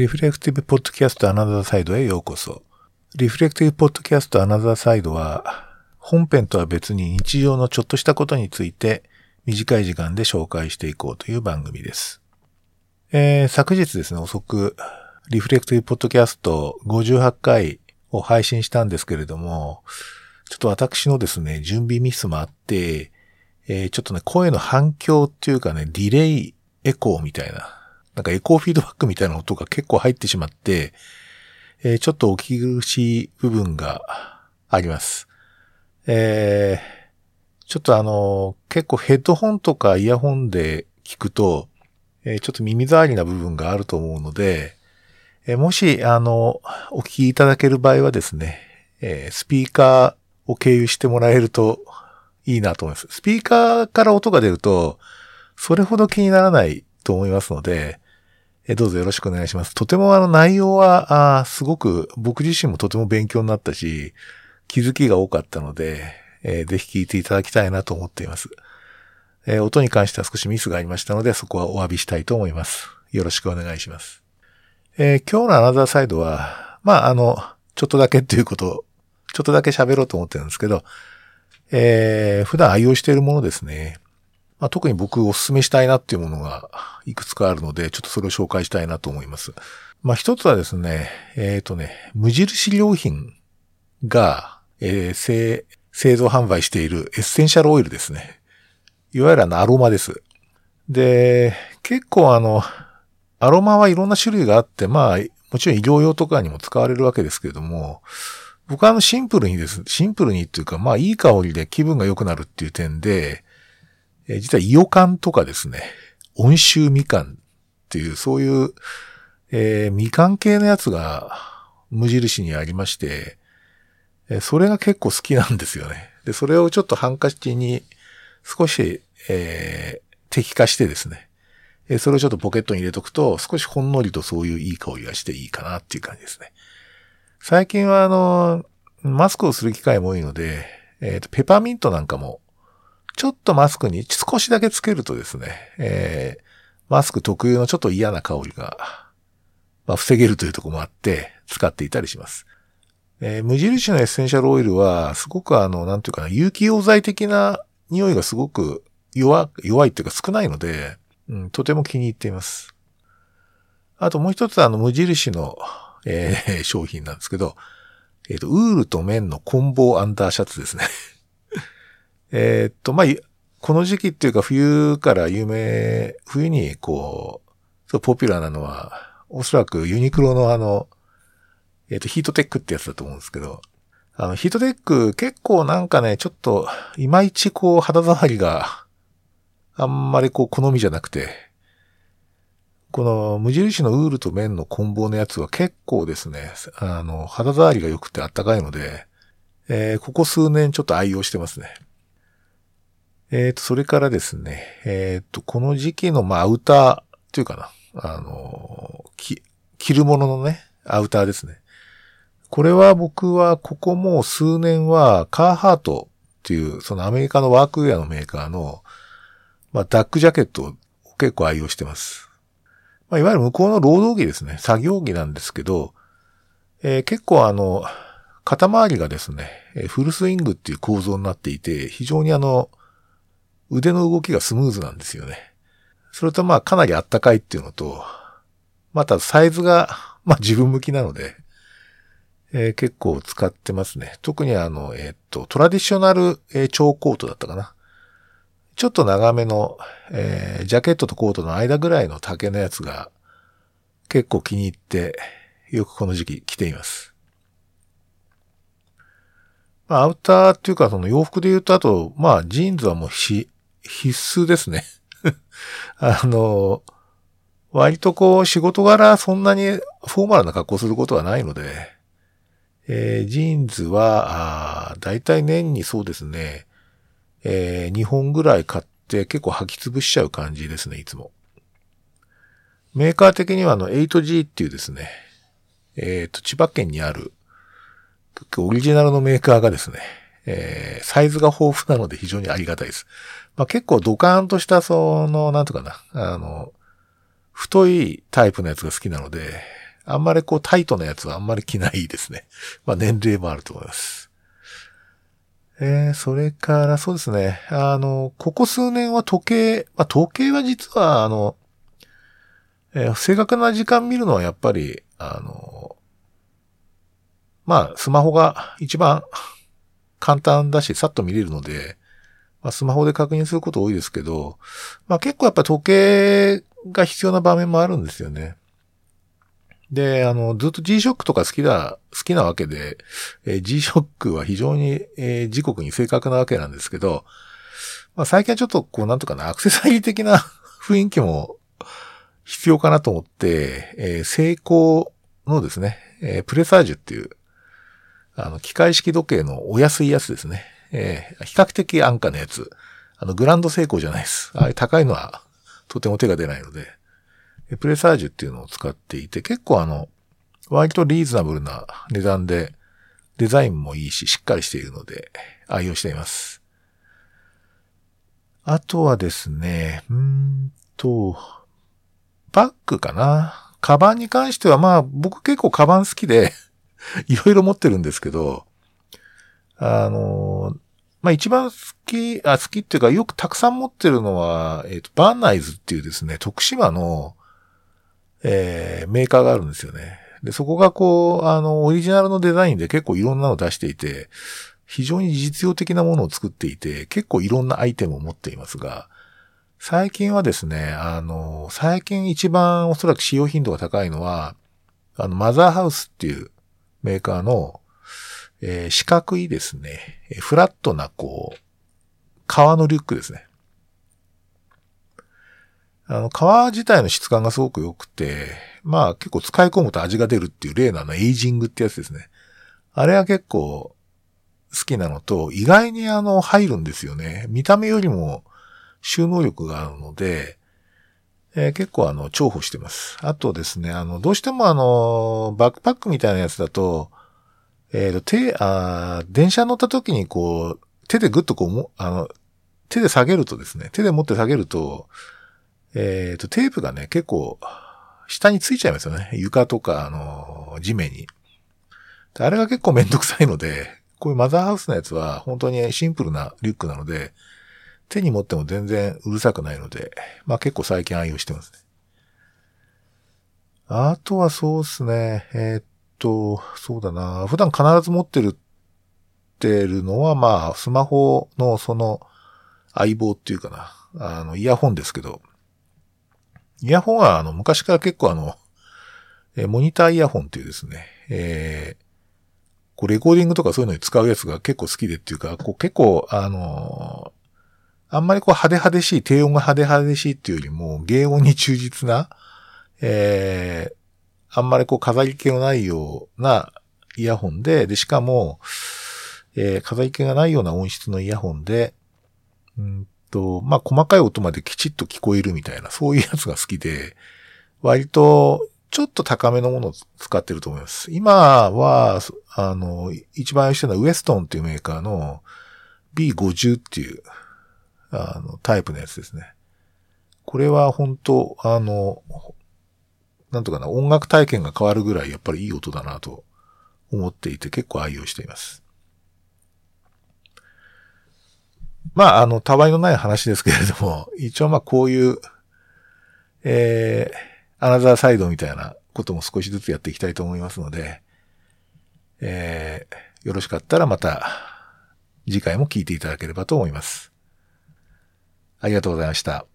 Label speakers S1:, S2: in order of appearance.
S1: リフレクティブポッドキャストアナザーサイドへようこそ。リフレクティブポッドキャストアナザーサイドは、本編とは別に日常のちょっとしたことについて短い時間で紹介していこうという番組です。えー、昨日ですね、遅く、リフレクティブポッドキャスト58回を配信したんですけれども、ちょっと私のですね、準備ミスもあって、えー、ちょっとね、声の反響っていうかね、ディレイエコーみたいな、なんかエコーフィードバックみたいな音が結構入ってしまって、えー、ちょっとお聞き苦しい部分があります。えー、ちょっとあの、結構ヘッドホンとかイヤホンで聞くと、えー、ちょっと耳障りな部分があると思うので、えー、もし、あの、お聞きいただける場合はですね、えー、スピーカーを経由してもらえるといいなと思います。スピーカーから音が出ると、それほど気にならないと思いますので、えどうぞよろしくお願いします。とてもあの内容は、あすごく僕自身もとても勉強になったし、気づきが多かったので、えー、ぜひ聞いていただきたいなと思っています。えー、音に関しては少しミスがありましたので、そこはお詫びしたいと思います。よろしくお願いします。えー、今日のアナザーサイドは、まあ、あの、ちょっとだけっていうことを、ちょっとだけ喋ろうと思ってるんですけど、えー、普段愛用しているものですね。まあ、特に僕お勧めしたいなっていうものがいくつかあるので、ちょっとそれを紹介したいなと思います。まあ、一つはですね、えっ、ー、とね、無印良品が、えー、製、製造販売しているエッセンシャルオイルですね。いわゆるあのアロマです。で、結構あの、アロマはいろんな種類があって、まあ、もちろん医療用とかにも使われるわけですけれども、僕はあのシンプルにです、シンプルにっていうか、まあいい香りで気分が良くなるっていう点で、えー、実はイオカンとかですね、温州みかんっていう、そういう、えー、みかん系のやつが無印にありまして、えそれが結構好きなんですよね。で、それをちょっとハンカチに少し、えー、適化してですね。えそれをちょっとポケットに入れとくと、少しほんのりとそういういい香りがしていいかなっていう感じですね。最近はあの、マスクをする機会も多いので、えっ、ー、と、ペパーミントなんかも、ちょっとマスクに少しだけつけるとですね、えー、マスク特有のちょっと嫌な香りが、まあ、防げるというとこもあって、使っていたりします。えー、無印のエッセンシャルオイルは、すごくあの、なんていうかな、有機溶剤的な匂いがすごく弱、弱いっていうか少ないので、うん、とても気に入っています。あともう一つあの、無印の、えー、商品なんですけど、えっ、ー、と、ウールと綿のコンボアンダーシャツですね。えっと、まあ、この時期っていうか冬から有名、冬にこう、そうポピュラーなのは、おそらくユニクロのあの、えっ、ー、と、ヒートテックってやつだと思うんですけど、あの、ヒートテック結構なんかね、ちょっと、いまいちこう、肌触りが、あんまりこう、好みじゃなくて、この無印のウールと綿の混紡のやつは結構ですね、あの、肌触りが良くてあったかいので、えー、ここ数年ちょっと愛用してますね。えっ、ー、と、それからですね、えっ、ー、と、この時期の、まあ、アウターっていうかな、あの、き、着るもののね、アウターですね。これは僕はここもう数年はカーハートっていう、そのアメリカのワークウェアのメーカーの、まあ、ダックジャケットを結構愛用してます。まあ、いわゆる向こうの労働着ですね。作業着なんですけど、えー、結構あの、肩周りがですね、フルスイングっていう構造になっていて、非常にあの、腕の動きがスムーズなんですよね。それとまあかなりあったかいっていうのと、またサイズが、まあ自分向きなので、えー、結構使ってますね。特にあの、えー、っと、トラディショナル、えー、超コートだったかな。ちょっと長めの、えー、ジャケットとコートの間ぐらいの丈のやつが結構気に入って、よくこの時期着ています。ま、アウターっていうかその洋服で言うと、あと、まあ、ジーンズはもう必須ですね。あの、割とこう仕事柄そんなにフォーマルな格好することはないので、えー、ジーンズは、だいたい年にそうですね、えー、2本ぐらい買って結構履き潰しちゃう感じですね、いつも。メーカー的にはあの 8G っていうですね、えっ、ー、と、千葉県にある、オリジナルのメーカーがですね、えー、サイズが豊富なので非常にありがたいです。まあ、結構ドカーンとした、その、なんとかな、あの、太いタイプのやつが好きなので、あんまりこうタイトなやつはあんまり着ないですね。まあ年齢もあると思います。えー、それからそうですね。あの、ここ数年は時計、まあ時計は実はあの、えー、正確な時間見るのはやっぱり、あの、まあスマホが一番簡単だし、さっと見れるので、まあ、スマホで確認すること多いですけど、まあ結構やっぱ時計が必要な場面もあるんですよね。で、あの、ずっと G-SHOCK とか好きだ、好きなわけで、えー、G-SHOCK は非常に、えー、時刻に正確なわけなんですけど、まあ最近はちょっとこうなんとかな、アクセサリー的な 雰囲気も必要かなと思って、えー、成功のですね、えー、プレサージュっていう、あの、機械式時計のお安いやつですね。えー、比較的安価なやつ。あの、グランド成功じゃないです。ああいう高いのはとても手が出ないので、プレサージュっていうのを使っていて、結構あの、割とリーズナブルな値段で、デザインもいいし、しっかりしているので、愛用しています。あとはですね、うんと、バッグかな。カバンに関してはまあ、僕結構カバン好きで いろいろ持ってるんですけど、あの、まあ、一番好き、あ、好きっていうかよくたくさん持ってるのは、えっ、ー、と、バーナイズっていうですね、徳島の、えー、メーカーがあるんですよね。で、そこがこう、あの、オリジナルのデザインで結構いろんなの出していて、非常に実用的なものを作っていて、結構いろんなアイテムを持っていますが、最近はですね、あの、最近一番おそらく使用頻度が高いのは、あの、マザーハウスっていうメーカーの、えー、四角いですね、フラットなこう、革のリュックですね。あの、革自体の質感がすごく良くて、まあ結構使い込むと味が出るっていう例なのエイジングってやつですね。あれは結構好きなのと、意外にあの入るんですよね。見た目よりも収納力があるので、えー、結構あの重宝してます。あとですね、あの、どうしてもあの、バックパックみたいなやつだと、えっ、ー、と、手、あ電車乗った時にこう、手でグッとこうも、あの、手で下げるとですね、手で持って下げると、えっ、ー、と、テープがね、結構、下についちゃいますよね。床とか、あの、地面に。あれが結構めんどくさいので、こういうマザーハウスのやつは本当にシンプルなリュックなので、手に持っても全然うるさくないので、まあ結構最近愛用してますね。あとはそうですね、えー、っと、そうだな、普段必ず持ってるってるのは、まあ、スマホのその相棒っていうかな、あの、イヤホンですけど、イヤホンは、あの、昔から結構あの、えモニターイヤホンっていうですね、えー、こう、レコーディングとかそういうのに使うやつが結構好きでっていうか、こう、結構、あの、あんまりこう、派手派手しい、低音が派手派手しいっていうよりも、芸音に忠実な、えー、あんまりこう、飾り気のないようなイヤホンで、で、しかも、えー、飾り気がないような音質のイヤホンで、うんと、まあ、細かい音まできちっと聞こえるみたいな、そういうやつが好きで、割と、ちょっと高めのものを使ってると思います。今は、あの、一番愛してるのはウエストンっていうメーカーの B50 っていう、あの、タイプのやつですね。これは本当あの、なんとかな、音楽体験が変わるぐらいやっぱりいい音だなと思っていて結構愛用しています。まあ、あの、たわいのない話ですけれども、一応まあこういう、えー、アナザーサイドみたいなことも少しずつやっていきたいと思いますので、えー、よろしかったらまた次回も聞いていただければと思います。ありがとうございました。